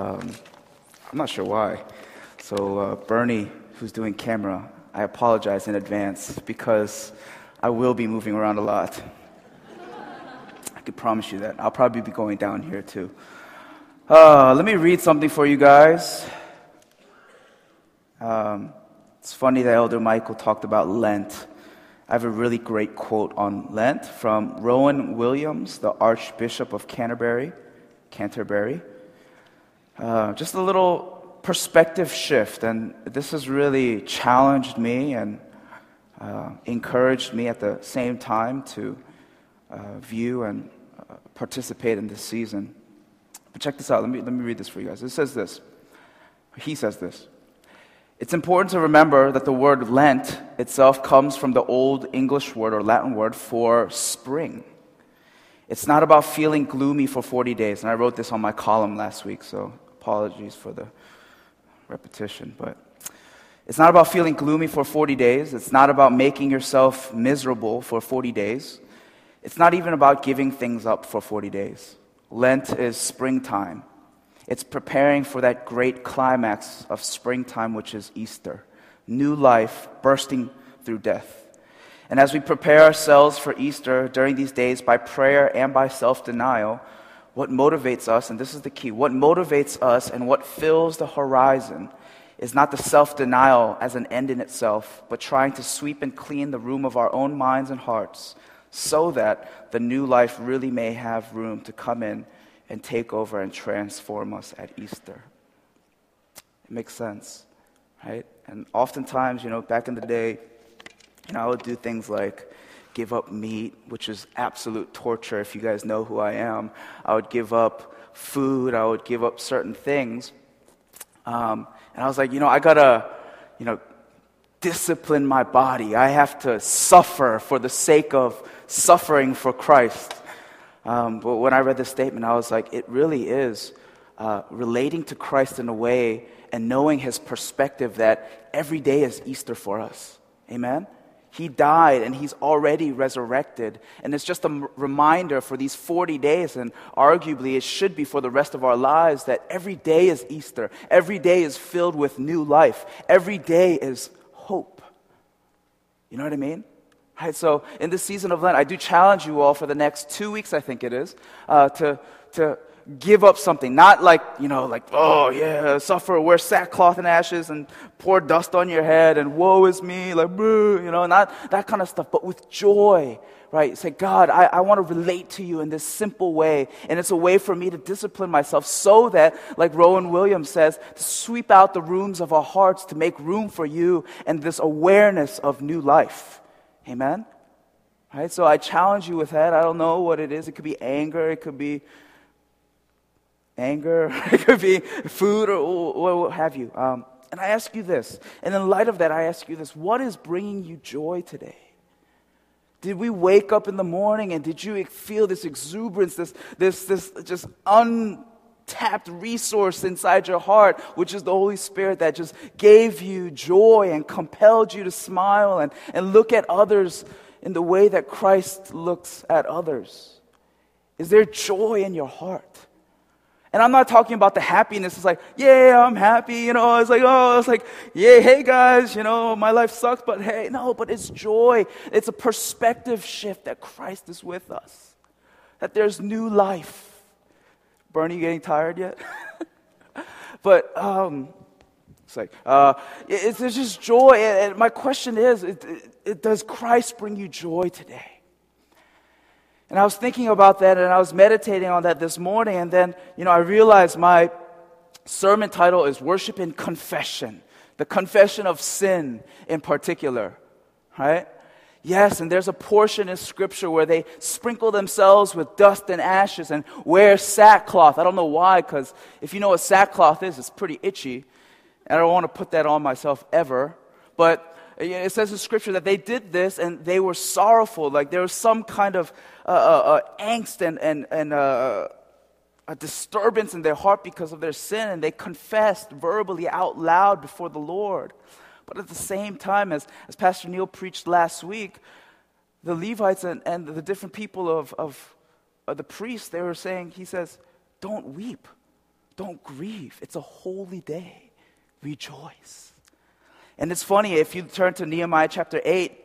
Um, I'm not sure why. So, uh, Bernie, who's doing camera, I apologize in advance because I will be moving around a lot. I can promise you that. I'll probably be going down here too. Uh, let me read something for you guys. Um, it's funny that Elder Michael talked about Lent. I have a really great quote on Lent from Rowan Williams, the Archbishop of Canterbury. Canterbury. Uh, just a little perspective shift, and this has really challenged me and uh, encouraged me at the same time to uh, view and uh, participate in this season. But check this out. Let me, let me read this for you guys. It says this. He says this. It's important to remember that the word Lent itself comes from the old English word or Latin word for spring. It's not about feeling gloomy for 40 days. And I wrote this on my column last week, so apologies for the repetition. But it's not about feeling gloomy for 40 days. It's not about making yourself miserable for 40 days. It's not even about giving things up for 40 days. Lent is springtime. It's preparing for that great climax of springtime, which is Easter. New life bursting through death. And as we prepare ourselves for Easter during these days by prayer and by self denial, what motivates us, and this is the key, what motivates us and what fills the horizon is not the self denial as an end in itself, but trying to sweep and clean the room of our own minds and hearts so that the new life really may have room to come in and take over and transform us at Easter. It makes sense, right? And oftentimes, you know, back in the day, you know, I would do things like give up meat, which is absolute torture if you guys know who I am. I would give up food, I would give up certain things. Um, and I was like, you know, I gotta, you know, discipline my body. I have to suffer for the sake of suffering for Christ. Um, but when I read this statement, I was like, it really is uh, relating to Christ in a way and knowing his perspective that every day is Easter for us. Amen? He died and he's already resurrected. And it's just a m- reminder for these 40 days, and arguably it should be for the rest of our lives, that every day is Easter. Every day is filled with new life. Every day is hope. You know what I mean? Right, so in this season of Lent, I do challenge you all for the next two weeks, I think it is, uh, to, to give up something. Not like, you know, like, oh yeah, suffer, wear sackcloth and ashes and pour dust on your head and woe is me, like, you know, not that kind of stuff, but with joy, right? Say, God, I, I want to relate to you in this simple way. And it's a way for me to discipline myself so that, like Rowan Williams says, to sweep out the rooms of our hearts to make room for you and this awareness of new life. Amen? Right? So I challenge you with that. I don't know what it is. It could be anger, it could be anger, it could be food, or, what have you. Um, and I ask you this, and in light of that, I ask you this what is bringing you joy today? Did we wake up in the morning and did you feel this exuberance, this, this, this just untapped resource inside your heart, which is the Holy Spirit that just gave you joy and compelled you to smile and, and look at others in the way that Christ looks at others? Is there joy in your heart? And I'm not talking about the happiness. It's like, yeah, I'm happy. You know, it's like, oh, it's like, yeah, hey guys, you know, my life sucks, but hey, no, but it's joy. It's a perspective shift that Christ is with us, that there's new life. Bernie you getting tired yet? but um, it's like, uh, it, it's, just joy. And, and my question is it, it, does Christ bring you joy today? And I was thinking about that and I was meditating on that this morning. And then, you know, I realized my sermon title is Worship and Confession, the confession of sin in particular, right? Yes, and there's a portion in Scripture where they sprinkle themselves with dust and ashes and wear sackcloth. I don't know why, because if you know what sackcloth is, it's pretty itchy. And I don't want to put that on myself ever. But it says in Scripture that they did this and they were sorrowful. Like there was some kind of uh, uh, uh, angst and, and, and uh, a disturbance in their heart because of their sin, and they confessed verbally out loud before the Lord. But at the same time, as, as Pastor Neil preached last week, the Levites and, and the different people of, of, of the priests, they were saying, he says, don't weep. don't grieve. It's a holy day. Rejoice. And it's funny, if you turn to Nehemiah chapter 8,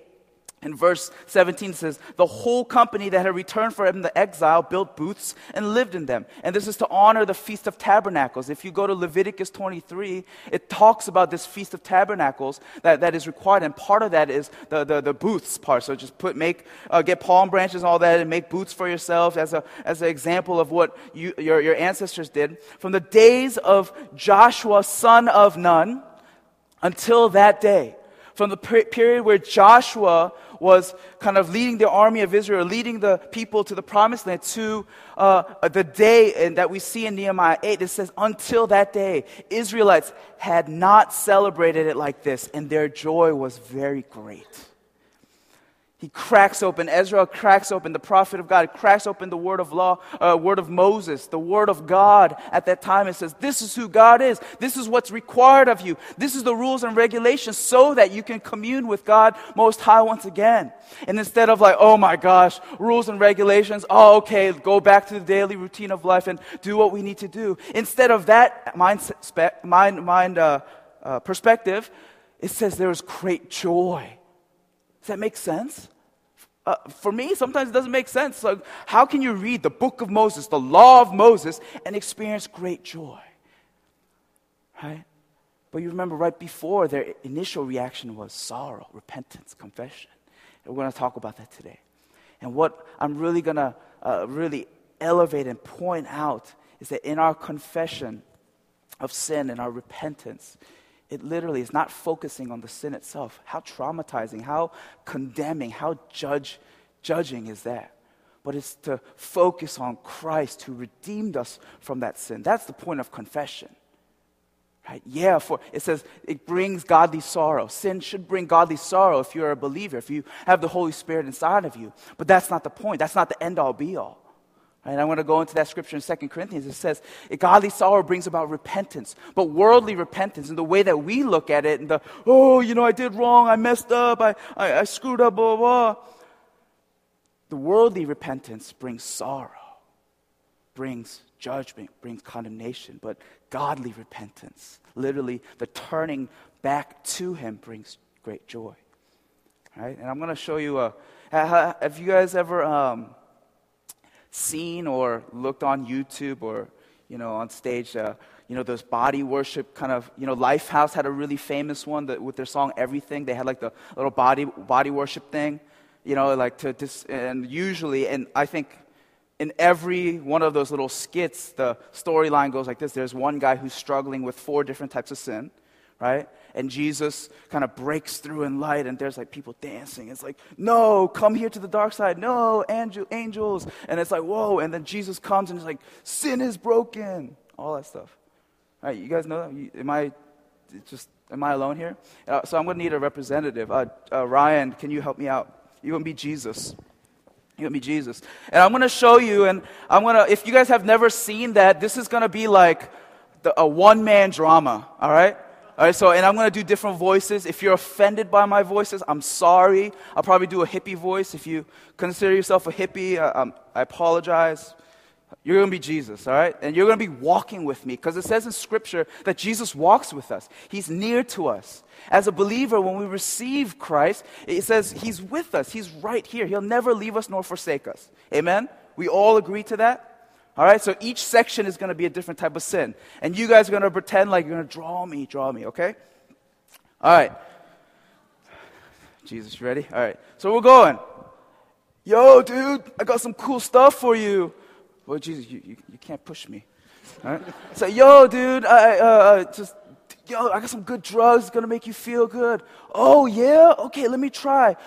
in verse 17 says, The whole company that had returned from the exile built booths and lived in them. And this is to honor the Feast of Tabernacles. If you go to Leviticus 23, it talks about this Feast of Tabernacles that, that is required. And part of that is the, the, the booths part. So just put, make, uh, get palm branches and all that and make booths for yourself as, a, as an example of what you, your, your ancestors did. From the days of Joshua, son of Nun, until that day from the period where Joshua was kind of leading the army of Israel, leading the people to the promised land, to uh, the day that we see in Nehemiah 8. It says, Until that day, Israelites had not celebrated it like this, and their joy was very great. He cracks open, Ezra cracks open the prophet of God, cracks open the word of law, uh, word of Moses, the word of God at that time. It says, This is who God is. This is what's required of you. This is the rules and regulations so that you can commune with God Most High once again. And instead of like, oh my gosh, rules and regulations, oh, okay, go back to the daily routine of life and do what we need to do. Instead of that mind, mind, mind uh, uh, perspective, it says there is great joy does that make sense? Uh, for me, sometimes it doesn't make sense. How can you read the book of Moses, the law of Moses, and experience great joy? Right? But you remember right before, their initial reaction was sorrow, repentance, confession. And we're going to talk about that today. And what I'm really going to uh, really elevate and point out is that in our confession of sin and our repentance, it literally is not focusing on the sin itself. How traumatizing, how condemning, how judge, judging is that? But it's to focus on Christ who redeemed us from that sin. That's the point of confession. Right? Yeah, for it says it brings godly sorrow. Sin should bring godly sorrow if you're a believer, if you have the Holy Spirit inside of you. But that's not the point. That's not the end all be all. And I'm going to go into that scripture in 2 Corinthians. It says, a godly sorrow brings about repentance. But worldly repentance, in the way that we look at it, and the, oh, you know, I did wrong, I messed up, I, I, I screwed up, blah, blah. The worldly repentance brings sorrow, brings judgment, brings condemnation. But godly repentance, literally the turning back to Him, brings great joy. Right? And I'm going to show you a. Have you guys ever. Um, seen or looked on YouTube or, you know, on stage, uh, you know, those body worship kind of, you know, Lifehouse had a really famous one that, with their song Everything. They had like the little body, body worship thing, you know, like to, dis- and usually, and I think in every one of those little skits, the storyline goes like this there's one guy who's struggling with four different types of sin, right? And Jesus kind of breaks through in light, and there's like people dancing. It's like, no, come here to the dark side. No, angel, angels. And it's like, whoa. And then Jesus comes and it's like, sin is broken. All that stuff. All right, you guys know that? Am I just, am I alone here? Uh, so I'm going to need a representative. Uh, uh, Ryan, can you help me out? You're going to be Jesus. You're going to be Jesus. And I'm going to show you, and I'm going to, if you guys have never seen that, this is going to be like a one man drama, all right? All right, so, and I'm going to do different voices. If you're offended by my voices, I'm sorry. I'll probably do a hippie voice. If you consider yourself a hippie, I, uh, um, I apologize. You're going to be Jesus, all right? And you're going to be walking with me because it says in Scripture that Jesus walks with us. He's near to us. As a believer, when we receive Christ, it says He's with us. He's right here. He'll never leave us nor forsake us. Amen? We all agree to that? All right, so each section is going to be a different type of sin. And you guys are going to pretend like you're going to draw me, draw me, okay? All right. Jesus, you ready? All right. So we're going. Yo, dude, I got some cool stuff for you. Well, Jesus, you, you, you can't push me. All right? So, yo, dude, I, uh, uh, just, yo, I got some good drugs. It's going to make you feel good. Oh, yeah? Okay, let me try.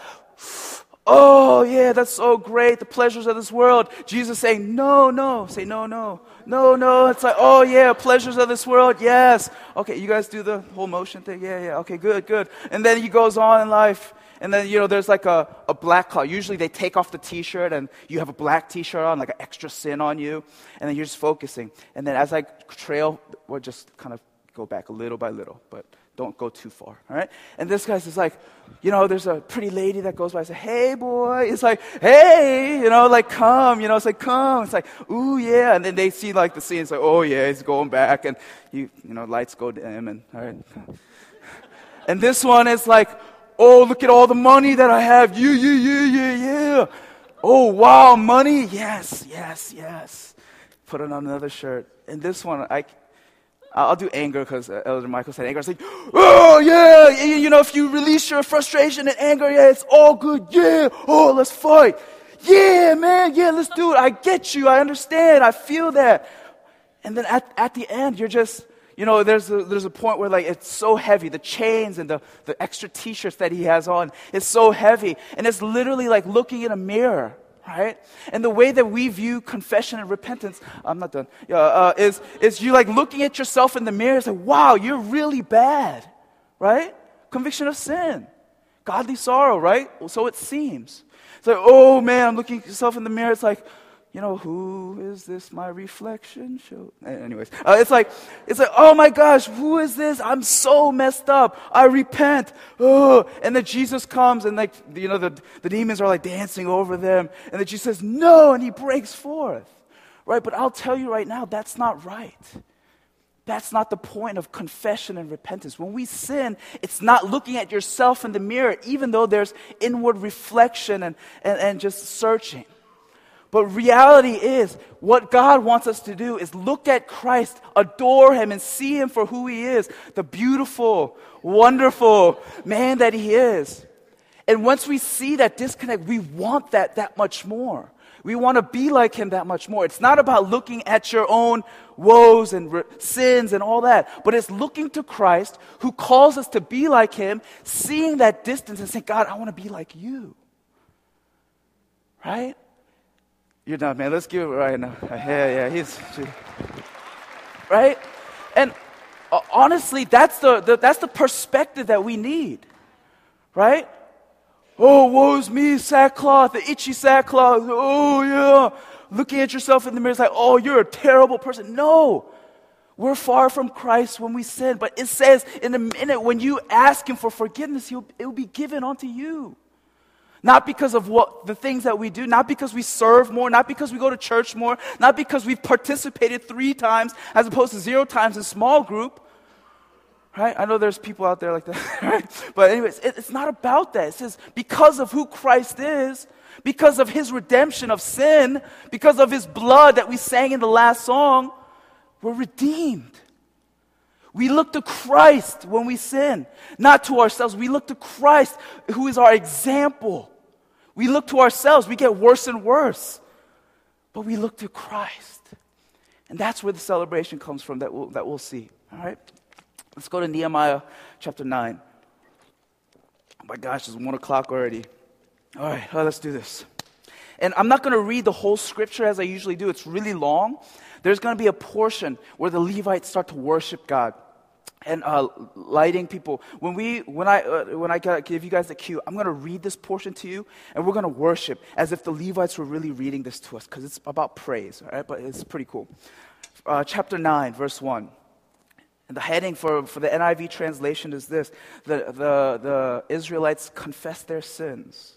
Oh, yeah, that's so great. The pleasures of this world. Jesus saying, No, no. Say, No, no. No, no. It's like, Oh, yeah, pleasures of this world. Yes. Okay, you guys do the whole motion thing? Yeah, yeah. Okay, good, good. And then he goes on in life. And then, you know, there's like a, a black collar. Usually they take off the t shirt and you have a black t shirt on, like an extra sin on you. And then you're just focusing. And then as I trail, we'll just kind of go back a little by little, but don't go too far, all right? And this guy's just like, you know, there's a pretty lady that goes by and says, hey, boy. It's like, hey, you know, like, come, you know, it's like, come. It's like, ooh, yeah. And then they see, like, the scene. It's like, oh, yeah, he's going back. And, you, you know, lights go dim and, all right. and this one is like, oh, look at all the money that I have. Yeah, yeah, yeah, yeah, yeah. Oh, wow, money? Yes, yes, yes. Put it on another shirt. And this one, I, I'll do anger because uh, Elder Michael said anger. It's like, oh yeah, you, know, if you release your frustration and anger, yeah, it's all good. Yeah, oh, let's fight. Yeah, man, yeah, let's do it. I get you. I understand. I feel that. And then at, at the end, you're just, you know, there's a, there's a point where like it's so heavy. The chains and the, the extra t-shirts that he has on is so heavy. And it's literally like looking in a mirror right? And the way that we view confession and repentance, I'm not done, uh, uh, is, is you like looking at yourself in the mirror and say, wow, you're really bad, right? Conviction of sin, godly sorrow, right? Well, so it seems. It's like, oh man, I'm looking at yourself in the mirror. It's like, you know, who is this my reflection show? Anyways, uh, it's like, it's like, oh my gosh, who is this? I'm so messed up. I repent. Oh, and then Jesus comes and like, you know, the, the demons are like dancing over them. And then Jesus says, no, and he breaks forth. Right? But I'll tell you right now, that's not right. That's not the point of confession and repentance. When we sin, it's not looking at yourself in the mirror, even though there's inward reflection and, and, and just searching. But reality is, what God wants us to do is look at Christ, adore Him, and see Him for who He is the beautiful, wonderful man that He is. And once we see that disconnect, we want that that much more. We want to be like Him that much more. It's not about looking at your own woes and re- sins and all that, but it's looking to Christ who calls us to be like Him, seeing that distance and saying, God, I want to be like you. Right? You're done, man. Let's give it right now. Yeah, yeah, he's, right? And uh, honestly, that's the, the, that's the perspective that we need, right? Oh, woe's me, sackcloth, the itchy sackcloth. Oh, yeah. Looking at yourself in the mirror, it's like, oh, you're a terrible person. No. We're far from Christ when we sin. But it says in a minute, when you ask Him for forgiveness, it will be given unto you. Not because of what the things that we do, not because we serve more, not because we go to church more, not because we've participated three times as opposed to zero times in small group. Right? I know there's people out there like that, right? But anyways, it, it's not about that. It says because of who Christ is, because of his redemption of sin, because of his blood that we sang in the last song, we're redeemed. We look to Christ when we sin, not to ourselves. We look to Christ, who is our example. We look to ourselves, we get worse and worse. But we look to Christ. And that's where the celebration comes from that we'll, that we'll see. All right? Let's go to Nehemiah chapter 9. Oh my gosh, it's 1 o'clock already. All right, well, let's do this. And I'm not going to read the whole scripture as I usually do, it's really long. There's going to be a portion where the Levites start to worship God and uh, lighting people. When we, when I, uh, when I give you guys the cue, I'm going to read this portion to you, and we're going to worship as if the Levites were really reading this to us, because it's about praise, all right? But it's pretty cool. Uh, chapter nine, verse one. And the heading for, for the NIV translation is this: the, the, the Israelites confess their sins.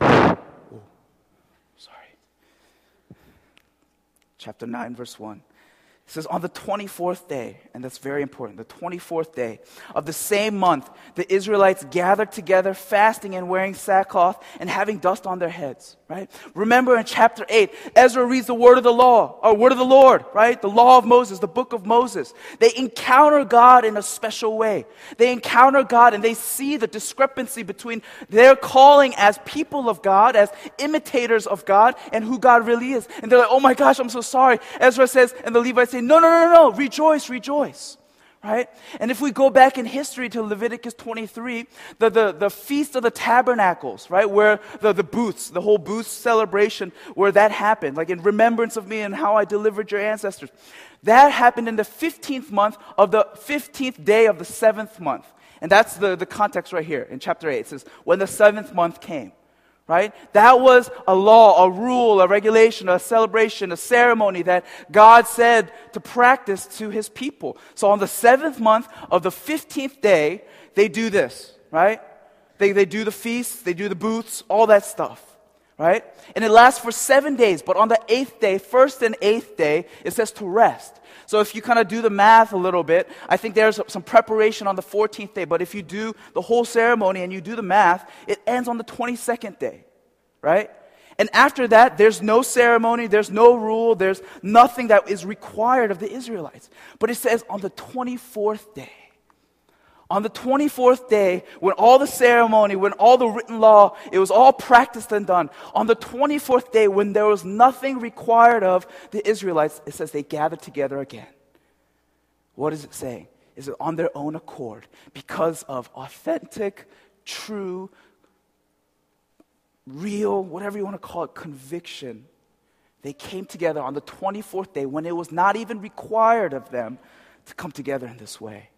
Oh, sorry. Chapter 9, verse 1. It says, on the 24th day, and that's very important, the 24th day of the same month, the Israelites gathered together, fasting and wearing sackcloth and having dust on their heads, right? Remember in chapter 8, Ezra reads the word of the law, or word of the Lord, right? The law of Moses, the book of Moses. They encounter God in a special way. They encounter God and they see the discrepancy between their calling as people of God, as imitators of God, and who God really is. And they're like, oh my gosh, I'm so sorry. Ezra says, and the Levites say, no, no, no, no, no, rejoice, rejoice. Right? And if we go back in history to Leviticus 23, the, the, the Feast of the Tabernacles, right? Where the, the booths, the whole booth celebration, where that happened, like in remembrance of me and how I delivered your ancestors. That happened in the 15th month of the 15th day of the seventh month. And that's the, the context right here in chapter 8. It says, when the seventh month came right? That was a law, a rule, a regulation, a celebration, a ceremony that God said to practice to his people. So on the seventh month of the 15th day, they do this, right? They, they do the feasts, they do the booths, all that stuff right? And it lasts for seven days, but on the eighth day, first and eighth day, it says to rest. So if you kind of do the math a little bit, I think there's some preparation on the 14th day, but if you do the whole ceremony and you do the math, it ends on the 22nd day, right? And after that, there's no ceremony, there's no rule, there's nothing that is required of the Israelites. But it says on the 24th day, on the 24th day, when all the ceremony, when all the written law, it was all practiced and done, on the 24th day, when there was nothing required of the Israelites, it says they gathered together again. What is it saying? Is it on their own accord because of authentic, true, real, whatever you want to call it, conviction? They came together on the 24th day when it was not even required of them to come together in this way.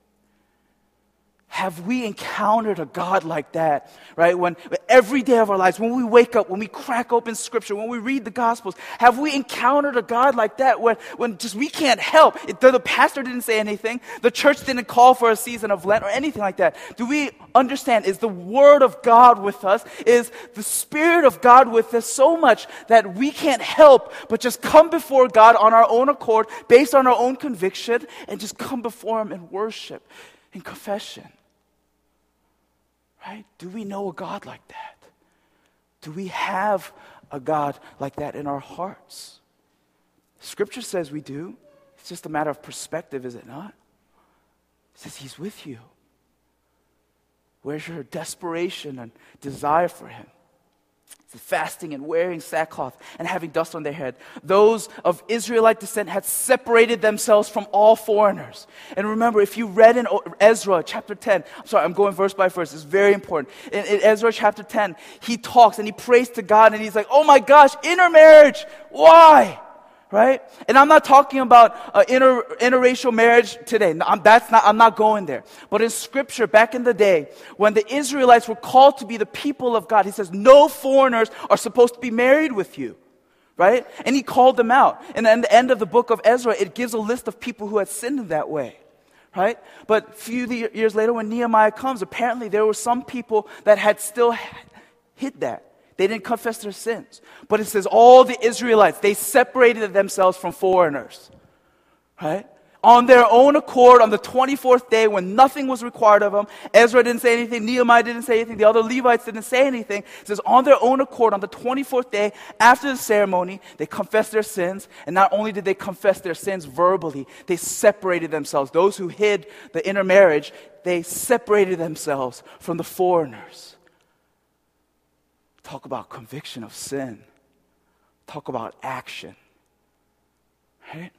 Have we encountered a God like that, right? When every day of our lives, when we wake up, when we crack open scripture, when we read the gospels, have we encountered a God like that when, when just we can't help? It, the, the pastor didn't say anything. The church didn't call for a season of Lent or anything like that. Do we understand? Is the word of God with us? Is the spirit of God with us so much that we can't help but just come before God on our own accord, based on our own conviction, and just come before Him in worship, in confession? Right? Do we know a God like that? Do we have a God like that in our hearts? Scripture says we do. It's just a matter of perspective, is it not? It says He's with you. Where's your desperation and desire for Him? Fasting and wearing sackcloth and having dust on their head. Those of Israelite descent had separated themselves from all foreigners. And remember, if you read in Ezra chapter 10, I'm sorry, I'm going verse by verse, it's very important. In, in Ezra chapter 10, he talks and he prays to God and he's like, oh my gosh, intermarriage, why? Right? And I'm not talking about uh, inter, interracial marriage today. I'm, that's not, I'm not going there. But in scripture, back in the day, when the Israelites were called to be the people of God, he says, no foreigners are supposed to be married with you. Right? And he called them out. And at the end of the book of Ezra, it gives a list of people who had sinned in that way right? But a few years later, when Nehemiah comes, apparently there were some people that had still hid that. They didn't confess their sins. But it says all the Israelites, they separated themselves from foreigners. Right? On their own accord, on the 24th day, when nothing was required of them, Ezra didn't say anything, Nehemiah didn't say anything, the other Levites didn't say anything. It says, on their own accord, on the 24th day, after the ceremony, they confessed their sins. And not only did they confess their sins verbally, they separated themselves. Those who hid the intermarriage, they separated themselves from the foreigners. Talk about conviction of sin. Talk about action. Right?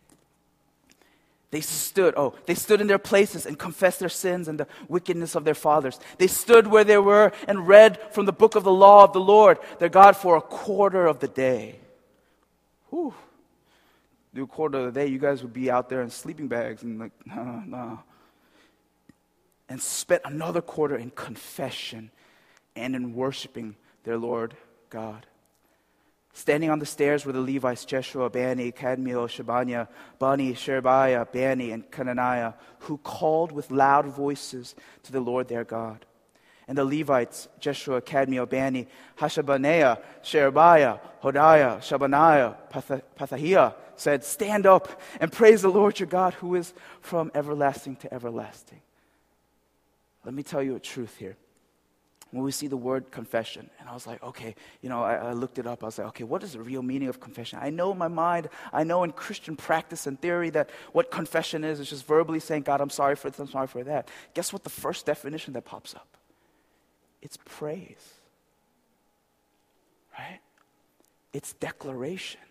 They stood, oh, they stood in their places and confessed their sins and the wickedness of their fathers. They stood where they were and read from the book of the law of the Lord, their God, for a quarter of the day. Whew. Do a quarter of the day, you guys would be out there in sleeping bags and like, no, no. And spent another quarter in confession and in worshiping their Lord God. Standing on the stairs were the Levites Jeshua, Bani, Kadmiel, Shabaniah, Bani, Sherebiah, Bani, and Cananiah, who called with loud voices to the Lord their God. And the Levites, Jeshua, Kadmiel, Bani, Hashabaniah, Sherebiah, Hodiah, Shabaniah, Pethahiah, said, Stand up and praise the Lord your God, who is from everlasting to everlasting. Let me tell you a truth here when we see the word confession. And I was like, okay, you know, I, I, looked it up. I was like, okay, what is the real meaning of confession? I know in my mind, I know in Christian practice and theory that what confession is is just verbally saying, God, I'm sorry for this, I'm sorry for that. Guess what the first definition that pops up? It's praise. Right? It's declaration.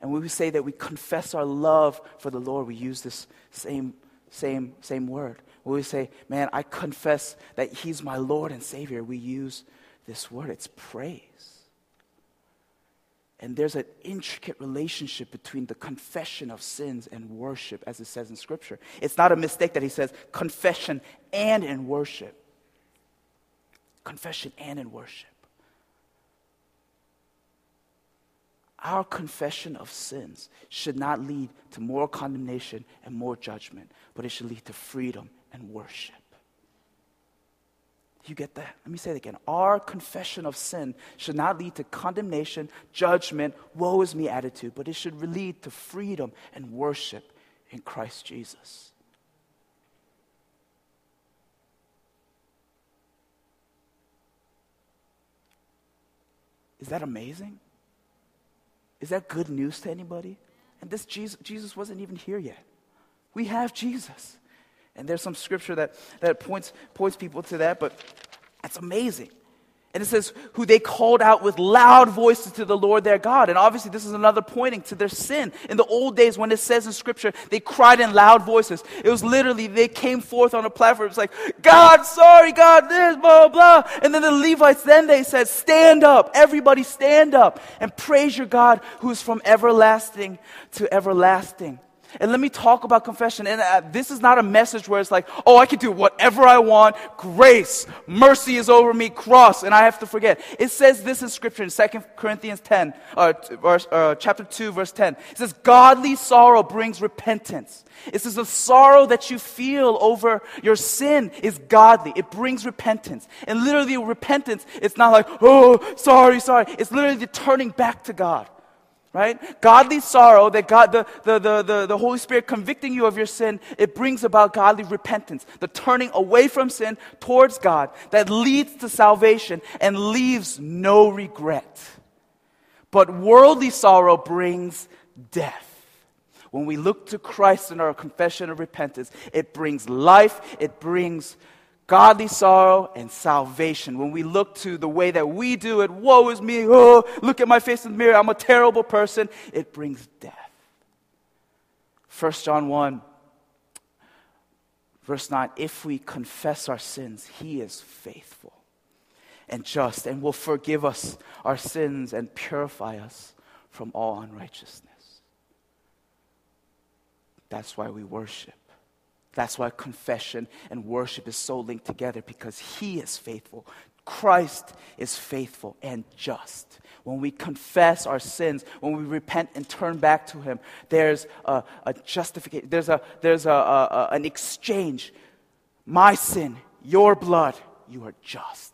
And when we say that we confess our love for the Lord, we use this same, same, same word. When we say, man, I confess that He's my Lord and Savior, we use this word. It's praise. And there's an intricate relationship between the confession of sins and worship, as it says in Scripture. It's not a mistake that he says confession and in worship. Confession and in worship. our confession of sins should not lead to more condemnation and more judgment, but it should lead to freedom and worship. You get that? Let me say it again. Our confession of sin should not lead to condemnation, judgment, woe is me attitude, but it should lead to freedom and worship in Christ Jesus. Is that amazing? Is that good news to anybody? And this Jesus, Jesus wasn't even here yet. We have Jesus. And there's some scripture that, that points, points people to that, but it's amazing. And it says, who they called out with loud voices to the Lord their God. And obviously, this is another pointing to their sin. In the old days, when it says in Scripture, they cried in loud voices. It was literally, they came forth on a platform. It's like, God, sorry, God, this, blah, blah. And then the Levites, then they said, stand up. Everybody stand up and praise your God who is from everlasting to everlasting. And let me talk about confession. And uh, this is not a message where it's like, oh, I can do whatever I want. Grace, mercy is over me, cross, and I have to forget. It says this in Scripture in 2 Corinthians 10, uh, verse, uh, chapter 2, verse 10. It says, godly sorrow brings repentance. It says the sorrow that you feel over your sin is godly. It brings repentance. And literally, repentance, it's not like, oh, sorry, sorry. It's literally the turning back to God right? Godly sorrow, that God, the, the, the, the, the Holy Spirit convicting you of your sin, it brings about godly repentance, the turning away from sin towards God that leads to salvation and leaves no regret. But worldly sorrow brings death. When we look to Christ in our confession of repentance, it brings life, it brings godly sorrow and salvation. When we look to the way that we do it, woe is me, oh, look at my face in the mirror, I'm a terrible person, it brings death. 1 John 1, verse 9 if we confess our sins, he is faithful and just and will forgive us our sins and purify us from all unrighteousness. That's why we worship. That's why confession and worship is so linked together because He is faithful. Christ is faithful and just. When we confess our sins, when we repent and turn back to Him, there's a, a justification, there's, a, there's a, a, an exchange. My sin, your blood, you are just.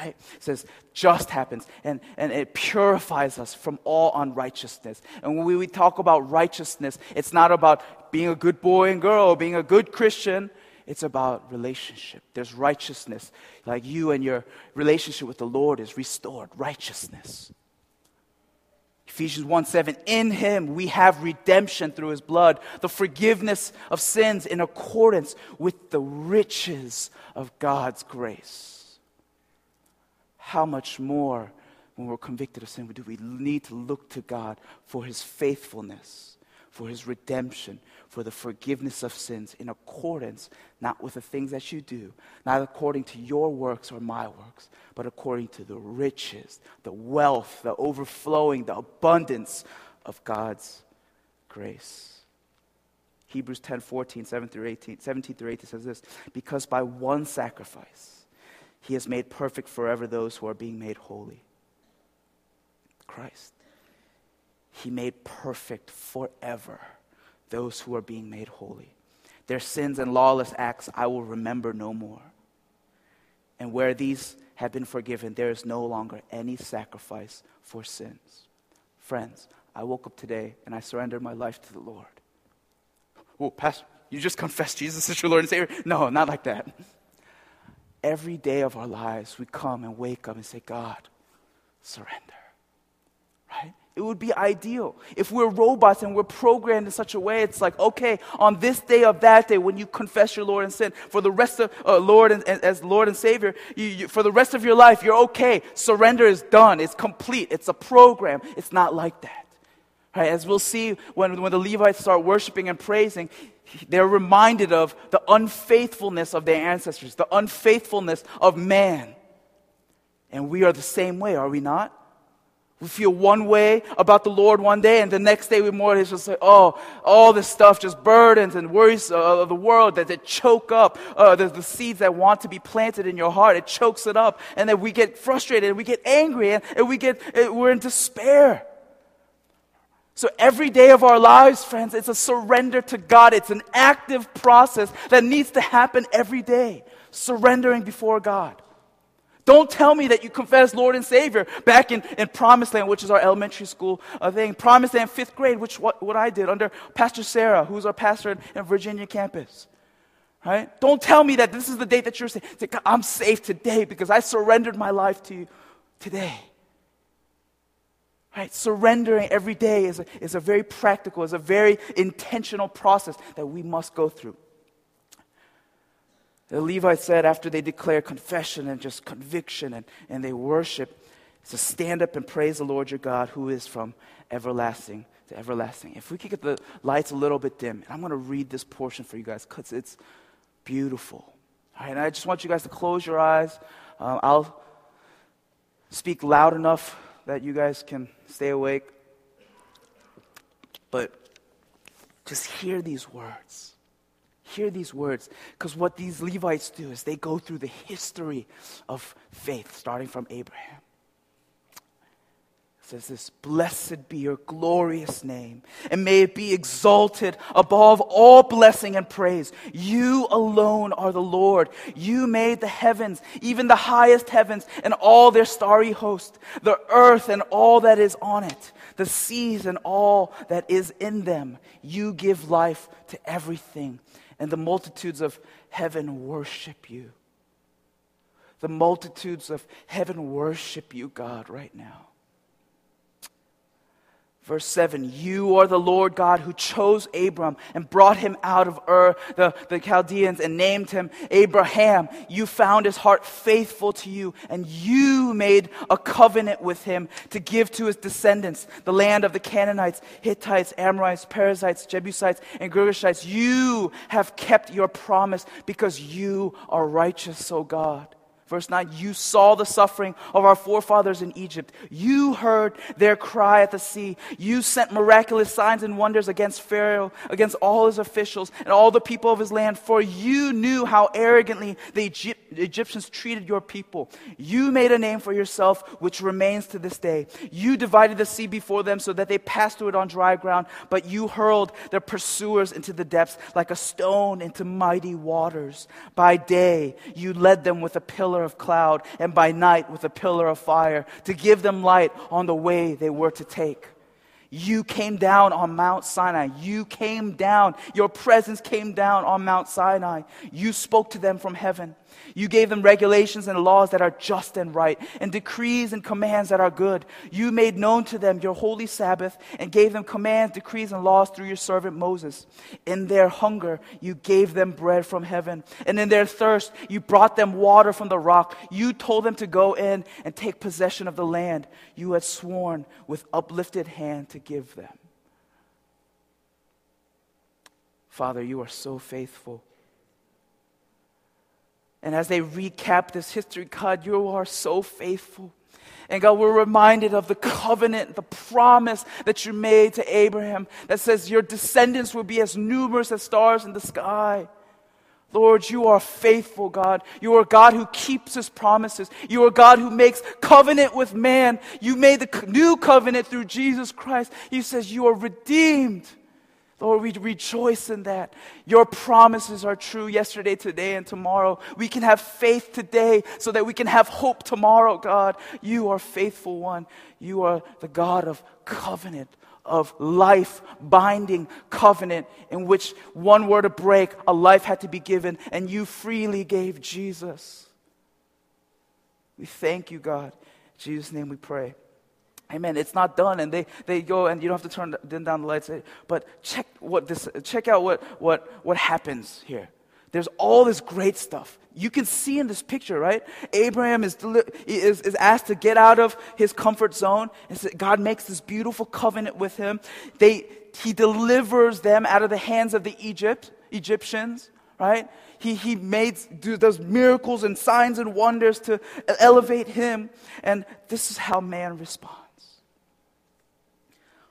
Right? It says just happens and, and it purifies us from all unrighteousness. And when we, we talk about righteousness, it's not about being a good boy and girl, being a good Christian. It's about relationship. There's righteousness. Like you and your relationship with the Lord is restored. Righteousness. Ephesians 1 7, in him we have redemption through his blood, the forgiveness of sins in accordance with the riches of God's grace. How much more, when we're convicted of sin, do we need to look to God for his faithfulness, for his redemption, for the forgiveness of sins in accordance, not with the things that you do, not according to your works or my works, but according to the riches, the wealth, the overflowing, the abundance of God's grace. Hebrews 10 14, 7 through 18, 17 through 18 says this Because by one sacrifice he has made perfect forever those who are being made holy. Christ. He made perfect forever those who are being made holy. Their sins and lawless acts I will remember no more. And where these have been forgiven, there is no longer any sacrifice for sins. Friends, I woke up today and I surrendered my life to the Lord. Oh, Pastor, you just confessed Jesus as your Lord and Savior? No, not like that. Every day of our lives, we come and wake up and say, God, surrender. Right? It would be ideal. If we're robots and we're programmed in such a way, it's like, okay, on this day of that day, when you confess your Lord and sin, for the rest of uh, Lord and, as Lord and Savior, you, you, for the rest of your life, you're okay. Surrender is done. It's complete. It's a program. It's not like that. Right? As we'll see when, when the Levites start worshiping and praising, they're reminded of the unfaithfulness of their ancestors, the unfaithfulness of man. And we are the same way, are we not? We feel one way about the Lord one day, and the next day we more it's just like, oh, all this stuff, just burdens and worries of the world that, that choke up uh, the, the seeds that want to be planted in your heart. It chokes it up, and then we get frustrated, and we get angry, and, and we get, we're in despair. So every day of our lives, friends, it's a surrender to God. It's an active process that needs to happen every day. Surrendering before God. Don't tell me that you confess Lord and Savior back in, in Promised Land, which is our elementary school uh, thing. Promised Land, fifth grade, which what, what I did under Pastor Sarah, who's our pastor in, in Virginia campus. Right? Don't tell me that this is the date that you're saying, I'm safe today because I surrendered my life to you today. Right? Surrendering every day is a, is a very practical, is a very intentional process that we must go through. The Levites said after they declare confession and just conviction and, and they worship, to stand up and praise the Lord your God who is from everlasting to everlasting. If we could get the lights a little bit dim, and I'm going to read this portion for you guys because it's beautiful. All right, and I just want you guys to close your eyes. Um, I'll speak loud enough that you guys can stay awake. But just hear these words. Hear these words. Because what these Levites do is they go through the history of faith, starting from Abraham says this Blessed be your glorious name, and may it be exalted above all blessing and praise. You alone are the Lord. You made the heavens, even the highest heavens, and all their starry host, the earth and all that is on it, the seas and all that is in them. You give life to everything, and the multitudes of heaven worship you. The multitudes of heaven worship you, God, right now. Verse 7 You are the Lord God who chose Abram and brought him out of Ur, the, the Chaldeans, and named him Abraham. You found his heart faithful to you, and you made a covenant with him to give to his descendants the land of the Canaanites, Hittites, Amorites, Perizzites, Jebusites, and Girgashites. You have kept your promise because you are righteous, O God. Verse 9, you saw the suffering of our forefathers in Egypt. You heard their cry at the sea. You sent miraculous signs and wonders against Pharaoh, against all his officials, and all the people of his land, for you knew how arrogantly the Egyptians treated your people. You made a name for yourself, which remains to this day. You divided the sea before them so that they passed through it on dry ground, but you hurled their pursuers into the depths like a stone into mighty waters. By day, you led them with a pillar of cloud, and by night with a pillar of fire, to give them light on the way they were to take. You came down on Mount Sinai. You came down. Your presence came down on Mount Sinai. You spoke to them from heaven. You gave them regulations and laws that are just and right, and decrees and commands that are good. You made known to them your holy Sabbath, and gave them commands, decrees, and laws through your servant Moses. In their hunger, you gave them bread from heaven, and in their thirst, you brought them water from the rock. You told them to go in and take possession of the land you had sworn with uplifted hand to give them. Father, you are so faithful. And as they recap this history, God, you are so faithful. And God, we're reminded of the covenant, the promise that you made to Abraham that says your descendants will be as numerous as stars in the sky. Lord, you are faithful, God. You are God who keeps his promises. You are God who makes covenant with man. You made the new covenant through Jesus Christ. He says you are redeemed. Lord, we rejoice in that. Your promises are true yesterday, today, and tomorrow. We can have faith today so that we can have hope tomorrow, God. You are faithful one. You are the God of covenant, of life binding covenant in which one were to break, a life had to be given, and you freely gave Jesus. We thank you, God. In Jesus' name we pray. Amen. It's not done, and they, they go and you don't have to turn down the lights. But check what this. Check out what what what happens here. There's all this great stuff. You can see in this picture, right? Abraham is, is, is asked to get out of his comfort zone. And God makes this beautiful covenant with him. They, he delivers them out of the hands of the Egypt, Egyptians, right? He, he made those miracles and signs and wonders to elevate him. And this is how man responds.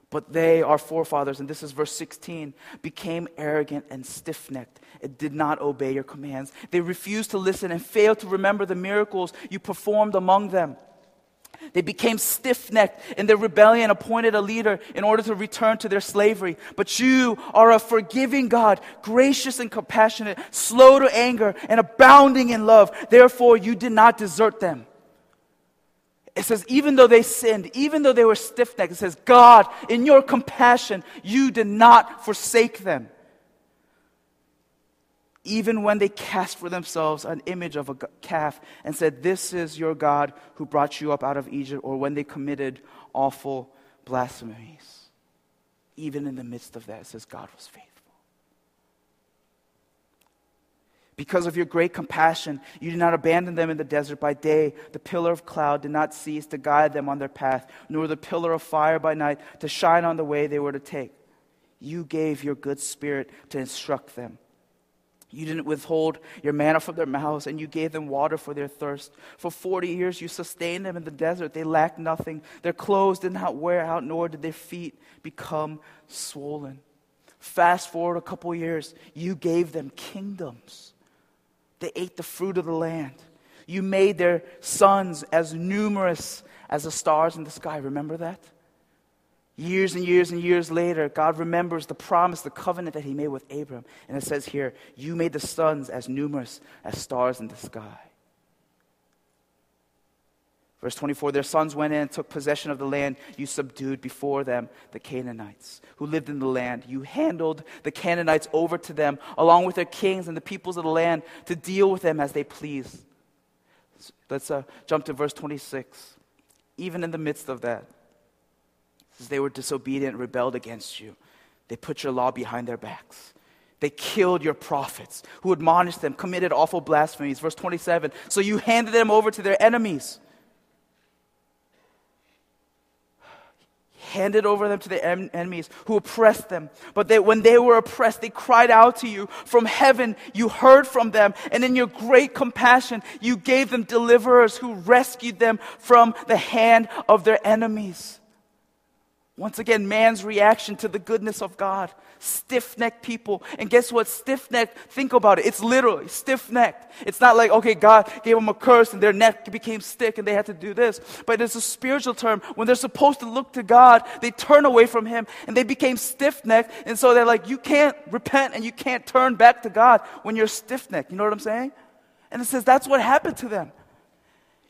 But they, our forefathers, and this is verse 16, became arrogant and stiff necked. It did not obey your commands. They refused to listen and failed to remember the miracles you performed among them. They became stiff necked in their rebellion, appointed a leader in order to return to their slavery. But you are a forgiving God, gracious and compassionate, slow to anger, and abounding in love. Therefore, you did not desert them. It says, even though they sinned, even though they were stiff necked, it says, God, in your compassion, you did not forsake them even when they cast for themselves an image of a calf and said, This is your God who brought you up out of Egypt, or when they committed awful blasphemies. Even in the midst of that, it says God was faithful. Because of your great compassion, you did not abandon them in the desert by day. The pillar of cloud did not cease to guide them on their path, nor the pillar of fire by night to shine on the way they were to take. You gave your good spirit to instruct them. You didn't withhold your manna from their mouths, and you gave them water for their thirst. For 40 years you sustained them in the desert. They lacked nothing. Their clothes did not wear out, nor did their feet become swollen. Fast forward a couple years, you gave them kingdoms. They ate the fruit of the land. You made their sons as numerous as the stars in the sky. Remember that? Years and years and years later, God remembers the promise, the covenant that He made with Abram. And it says here, You made the sons as numerous as stars in the sky. Verse 24 Their sons went in and took possession of the land you subdued before them, the Canaanites, who lived in the land. You handled the Canaanites over to them, along with their kings and the peoples of the land, to deal with them as they pleased. Let's uh, jump to verse 26. Even in the midst of that, they were disobedient, and rebelled against you. They put your law behind their backs. They killed your prophets who admonished them, committed awful blasphemies. Verse 27 So you handed them over to their enemies handed over them to the en- enemies who oppressed them. But they, when they were oppressed, they cried out to you. From heaven, you heard from them. And in your great compassion, you gave them deliverers who rescued them from the hand of their enemies. Once again, man's reaction to the goodness of God. Stiff necked people. And guess what? Stiff necked, think about it. It's literally stiff necked. It's not like, okay, God gave them a curse and their neck became stiff and they had to do this. But it's a spiritual term. When they're supposed to look to God, they turn away from Him and they became stiff necked. And so they're like, you can't repent and you can't turn back to God when you're stiff necked. You know what I'm saying? And it says that's what happened to them.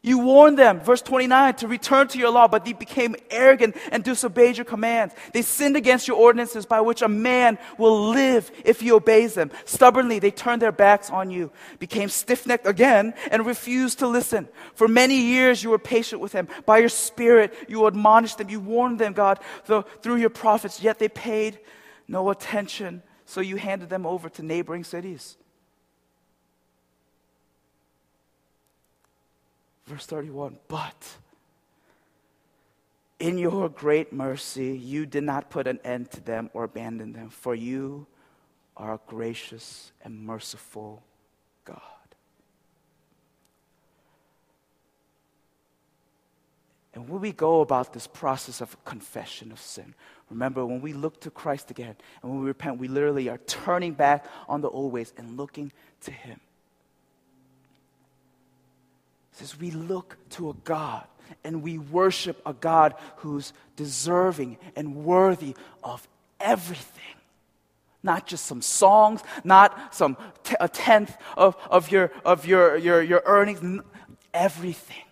You warned them, verse 29, to return to your law, but they became arrogant and disobeyed your commands. They sinned against your ordinances by which a man will live if he obeys them. Stubbornly, they turned their backs on you, became stiff necked again, and refused to listen. For many years, you were patient with them. By your spirit, you admonished them. You warned them, God, through your prophets, yet they paid no attention. So you handed them over to neighboring cities. Verse 31 But in your great mercy, you did not put an end to them or abandon them, for you are a gracious and merciful God. And when we go about this process of confession of sin, remember when we look to Christ again and when we repent, we literally are turning back on the old ways and looking to Him says we look to a God and we worship a God who's deserving and worthy of everything. Not just some songs, not some t- a tenth of, of, your, of your, your, your earnings, everything.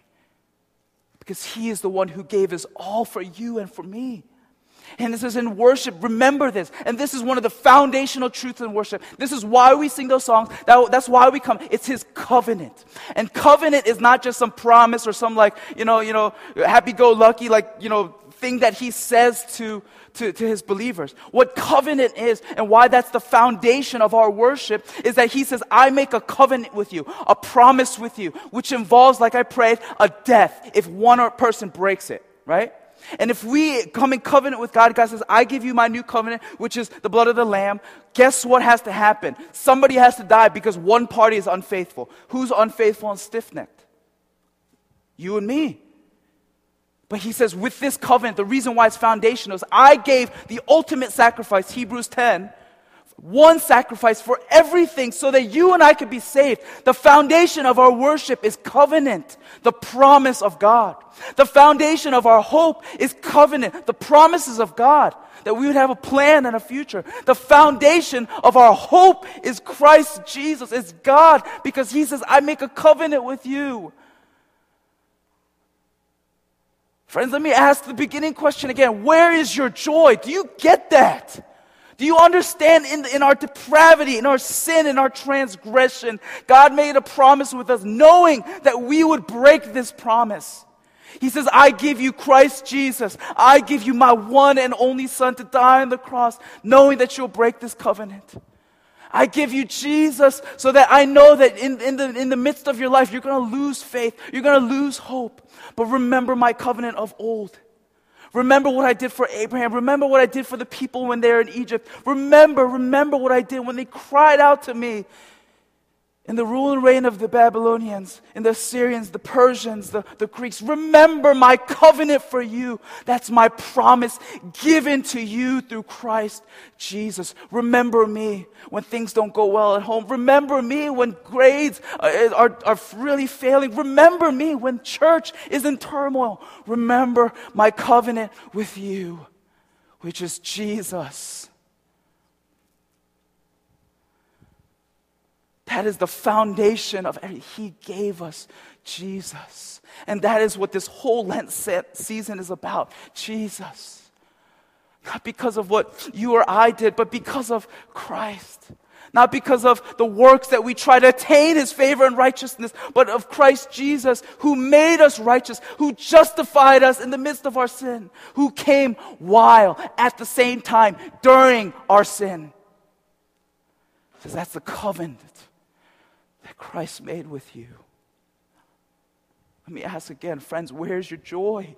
Because He is the one who gave us all for you and for me. And this is in worship. Remember this. And this is one of the foundational truths in worship. This is why we sing those songs. That, that's why we come. It's his covenant. And covenant is not just some promise or some like, you know, you know, happy go lucky, like, you know, thing that he says to, to, to his believers. What covenant is and why that's the foundation of our worship is that he says, I make a covenant with you, a promise with you, which involves, like I prayed, a death if one person breaks it, right? And if we come in covenant with God, God says, I give you my new covenant, which is the blood of the Lamb. Guess what has to happen? Somebody has to die because one party is unfaithful. Who's unfaithful and stiff necked? You and me. But he says, with this covenant, the reason why it's foundational is I gave the ultimate sacrifice, Hebrews 10, one sacrifice for everything so that you and I could be saved. The foundation of our worship is covenant, the promise of God. The foundation of our hope is covenant, the promises of God, that we would have a plan and a future. The foundation of our hope is Christ Jesus, is God, because He says, I make a covenant with you. Friends, let me ask the beginning question again. Where is your joy? Do you get that? Do you understand in, in our depravity, in our sin, in our transgression, God made a promise with us knowing that we would break this promise. He says, I give you Christ Jesus. I give you my one and only Son to die on the cross, knowing that you'll break this covenant. I give you Jesus so that I know that in, in, the, in the midst of your life, you're going to lose faith. You're going to lose hope. But remember my covenant of old. Remember what I did for Abraham. Remember what I did for the people when they were in Egypt. Remember, remember what I did when they cried out to me in the rule and reign of the Babylonians, in the Assyrians, the Persians, the, the Greeks. Remember my covenant for you. That's my promise given to you through Christ Jesus. Remember me when things don't go well at home. Remember me when grades are, are, are really failing. Remember me when church is in turmoil. Remember my covenant with you, which is Jesus. That is the foundation of everything. He gave us Jesus. And that is what this whole Lent season is about Jesus. Not because of what you or I did, but because of Christ. Not because of the works that we try to attain his favor and righteousness, but of Christ Jesus, who made us righteous, who justified us in the midst of our sin, who came while, at the same time, during our sin. Because that's the covenant Christ made with you. Let me ask again, friends, where's your joy?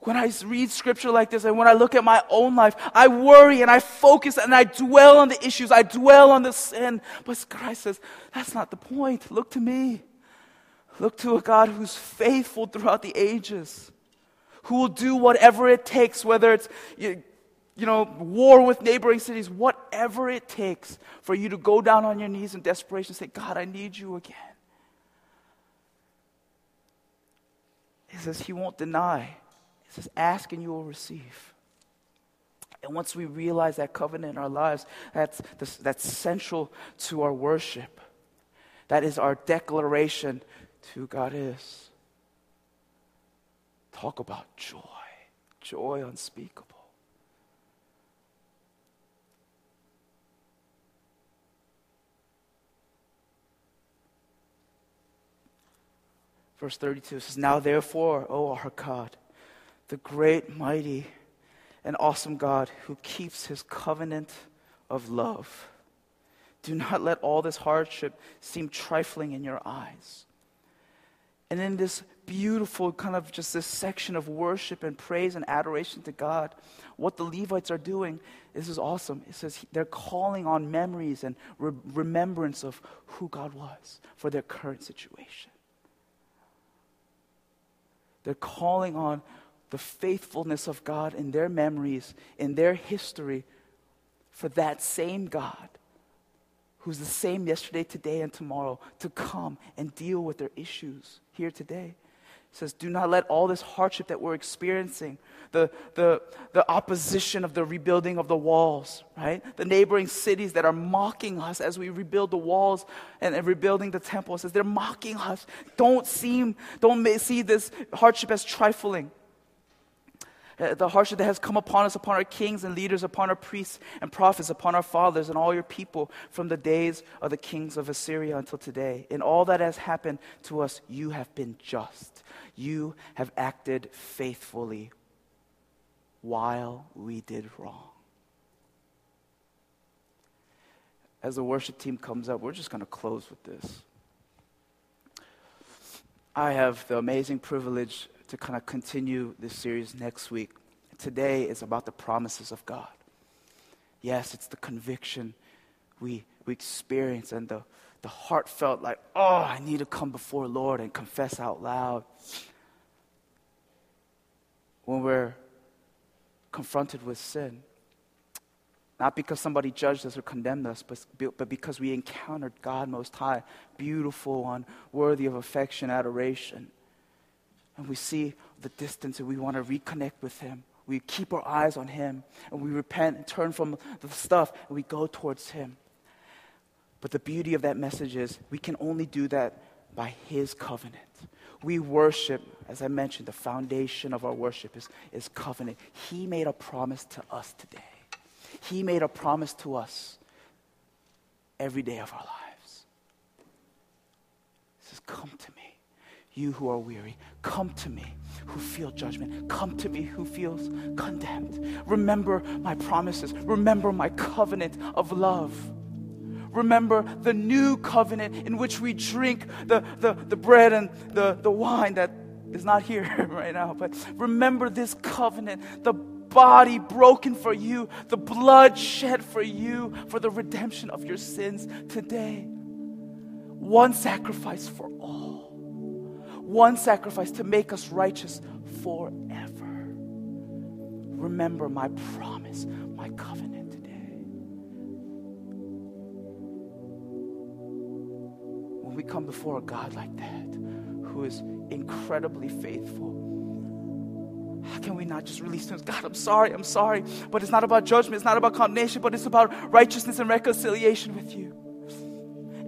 When I read scripture like this and when I look at my own life, I worry and I focus and I dwell on the issues, I dwell on the sin. But Christ says, that's not the point. Look to me. Look to a God who's faithful throughout the ages, who will do whatever it takes, whether it's you know, war with neighboring cities, whatever it takes for you to go down on your knees in desperation and say, God, I need you again. He says, He won't deny. He says, Ask and you will receive. And once we realize that covenant in our lives, that's, that's central to our worship. That is our declaration to God is. Talk about joy, joy unspeakable. Verse 32 says, Now therefore, O our God, the great, mighty, and awesome God who keeps his covenant of love, do not let all this hardship seem trifling in your eyes. And in this beautiful kind of just this section of worship and praise and adoration to God, what the Levites are doing, this is awesome. It says they're calling on memories and re- remembrance of who God was for their current situation. They're calling on the faithfulness of God in their memories, in their history, for that same God, who's the same yesterday, today, and tomorrow, to come and deal with their issues here today. Says, Do not let all this hardship that we're experiencing, the, the, the opposition of the rebuilding of the walls, right? The neighboring cities that are mocking us as we rebuild the walls and, and rebuilding the temple. Says they're mocking us. Don't seem, don't see this hardship as trifling. Uh, the hardship that has come upon us, upon our kings and leaders, upon our priests and prophets, upon our fathers and all your people from the days of the kings of Assyria until today. In all that has happened to us, you have been just. You have acted faithfully while we did wrong. As the worship team comes up, we're just going to close with this. I have the amazing privilege to kind of continue this series next week. Today is about the promises of God. Yes, it's the conviction we, we experience and the, the heartfelt, like, oh, I need to come before Lord and confess out loud. When we're confronted with sin. Not because somebody judged us or condemned us, but, but because we encountered God Most High, beautiful one, worthy of affection, adoration. And we see the distance and we want to reconnect with Him. We keep our eyes on Him and we repent and turn from the stuff and we go towards Him. But the beauty of that message is we can only do that by His covenant. We worship, as I mentioned, the foundation of our worship is, is covenant. He made a promise to us today. He made a promise to us every day of our lives. He says, Come to me, you who are weary. Come to me, who feel judgment. Come to me, who feels condemned. Remember my promises. Remember my covenant of love. Remember the new covenant in which we drink the, the, the bread and the, the wine that is not here right now. But remember this covenant, the body broken for you, the blood shed for you for the redemption of your sins today. One sacrifice for all, one sacrifice to make us righteous forever. Remember my promise, my covenant we come before a God like that, who is incredibly faithful, how can we not just release him? God, I'm sorry, I'm sorry. But it's not about judgment, it's not about condemnation, but it's about righteousness and reconciliation with you.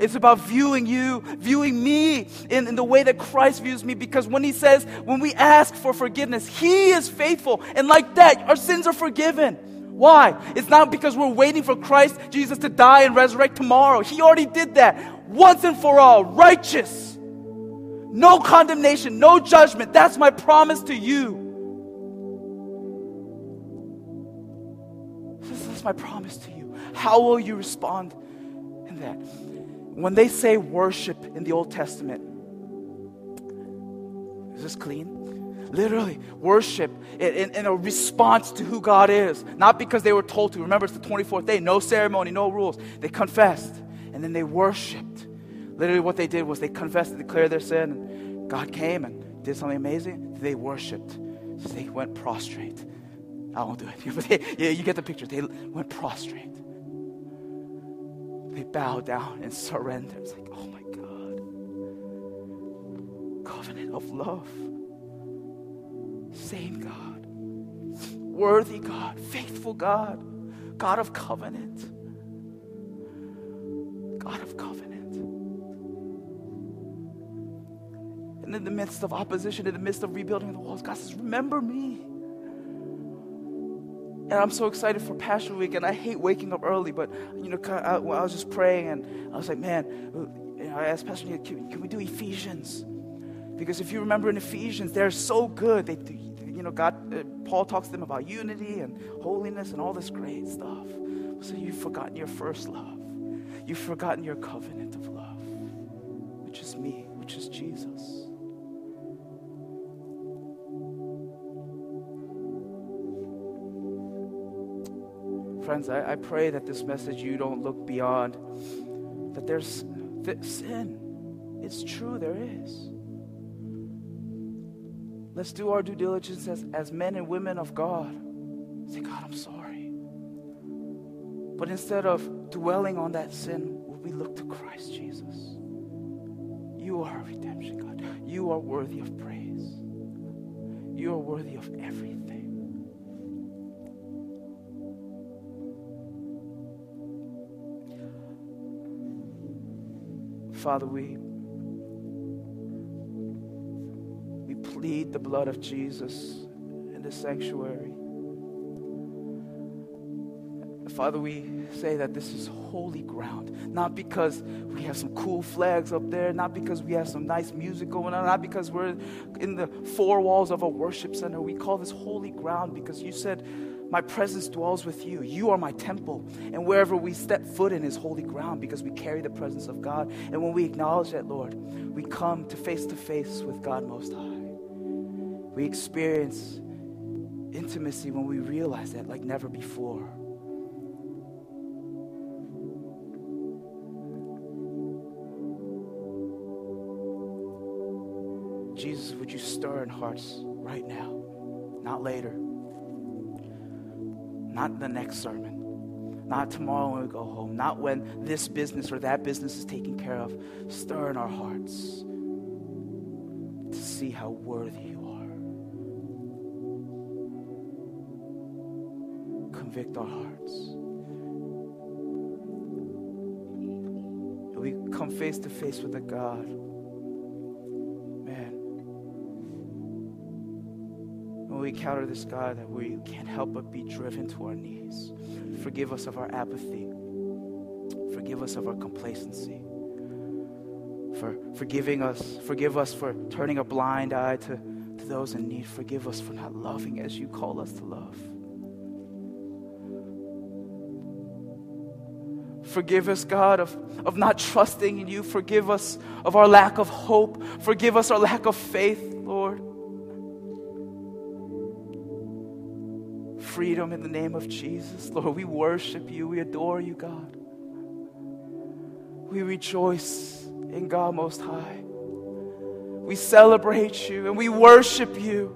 It's about viewing you, viewing me in, in the way that Christ views me. Because when He says, when we ask for forgiveness, He is faithful. And like that, our sins are forgiven. Why? It's not because we're waiting for Christ Jesus to die and resurrect tomorrow. He already did that once and for all, righteous. No condemnation, no judgment. That's my promise to you. This is my promise to you. How will you respond in that? When they say worship in the Old Testament, is this clean? Literally, worship in, in, a response to who God is. Not because they were told to. Remember, it's the 24th day, no ceremony, no rules. They confessed and then they worshiped. Literally, what they did was they confessed and declared their sin. And God came and did something amazing. They worshiped. So they went prostrate. I won't do it. But they, yeah, you get the picture. They went prostrate. They bowed down and surrendered. It's like, oh my God. Covenant of love. Same God. Worthy God. Faithful God. God of covenant. God of covenant. In the midst of opposition, in the midst of rebuilding the walls, God says, Remember me. And I'm so excited for Passion Week, and I hate waking up early, but you know, I, I was just praying, and I was like, man, you know, I asked Pastor Week, can, can we do Ephesians? Because if you remember in Ephesians, they're so good. They, you know, God, uh, Paul talks to them about unity and holiness and all this great stuff. So you've forgotten your first love. You've forgotten your covenant of love, which is me, which is Jesus. Friends, I, I pray that this message you don't look beyond, that there's th- sin. It's true, there is. Let's do our due diligence as, as men and women of God. Say, God, I'm sorry. But instead of dwelling on that sin, we look to Christ Jesus? You are redemption, God. You are worthy of praise. You are worthy of everything. Father, we, we plead the blood of Jesus in the sanctuary. Father, we say that this is holy ground, not because we have some cool flags up there, not because we have some nice music going on, not because we're in the four walls of a worship center. We call this holy ground because you said my presence dwells with you. You are my temple. And wherever we step foot in is holy ground because we carry the presence of God. And when we acknowledge that, Lord, we come to face to face with God Most High. We experience intimacy when we realize that like never before. Jesus, would you stir in hearts right now, not later? Not the next sermon. Not tomorrow when we go home. Not when this business or that business is taken care of. Stir in our hearts to see how worthy you are. Convict our hearts. We come face to face with a God. We encounter this God that we can't help but be driven to our knees. Forgive us of our apathy. Forgive us of our complacency. For forgiving us, forgive us for turning a blind eye to, to those in need. Forgive us for not loving as you call us to love. Forgive us, God, of, of not trusting in you. Forgive us of our lack of hope. Forgive us our lack of faith, Lord. Freedom in the name of Jesus. Lord, we worship you. We adore you, God. We rejoice in God Most High. We celebrate you and we worship you.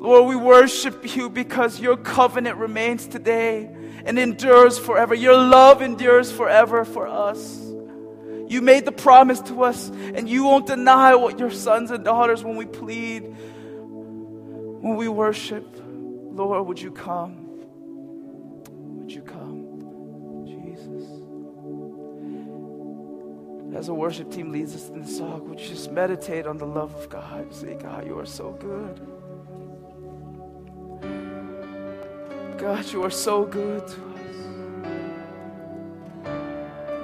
Lord, we worship you because your covenant remains today and endures forever. Your love endures forever for us. You made the promise to us, and you won't deny what your sons and daughters when we plead, when we worship. Lord, would you come? Would you come? Jesus. As the worship team leads us in the song, would you just meditate on the love of God? Say, God, you are so good. God, you are so good to us.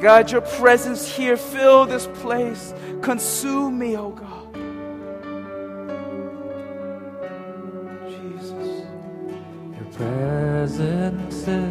God, your presence here, fill this place. Consume me, oh God. Jesus. Your presence is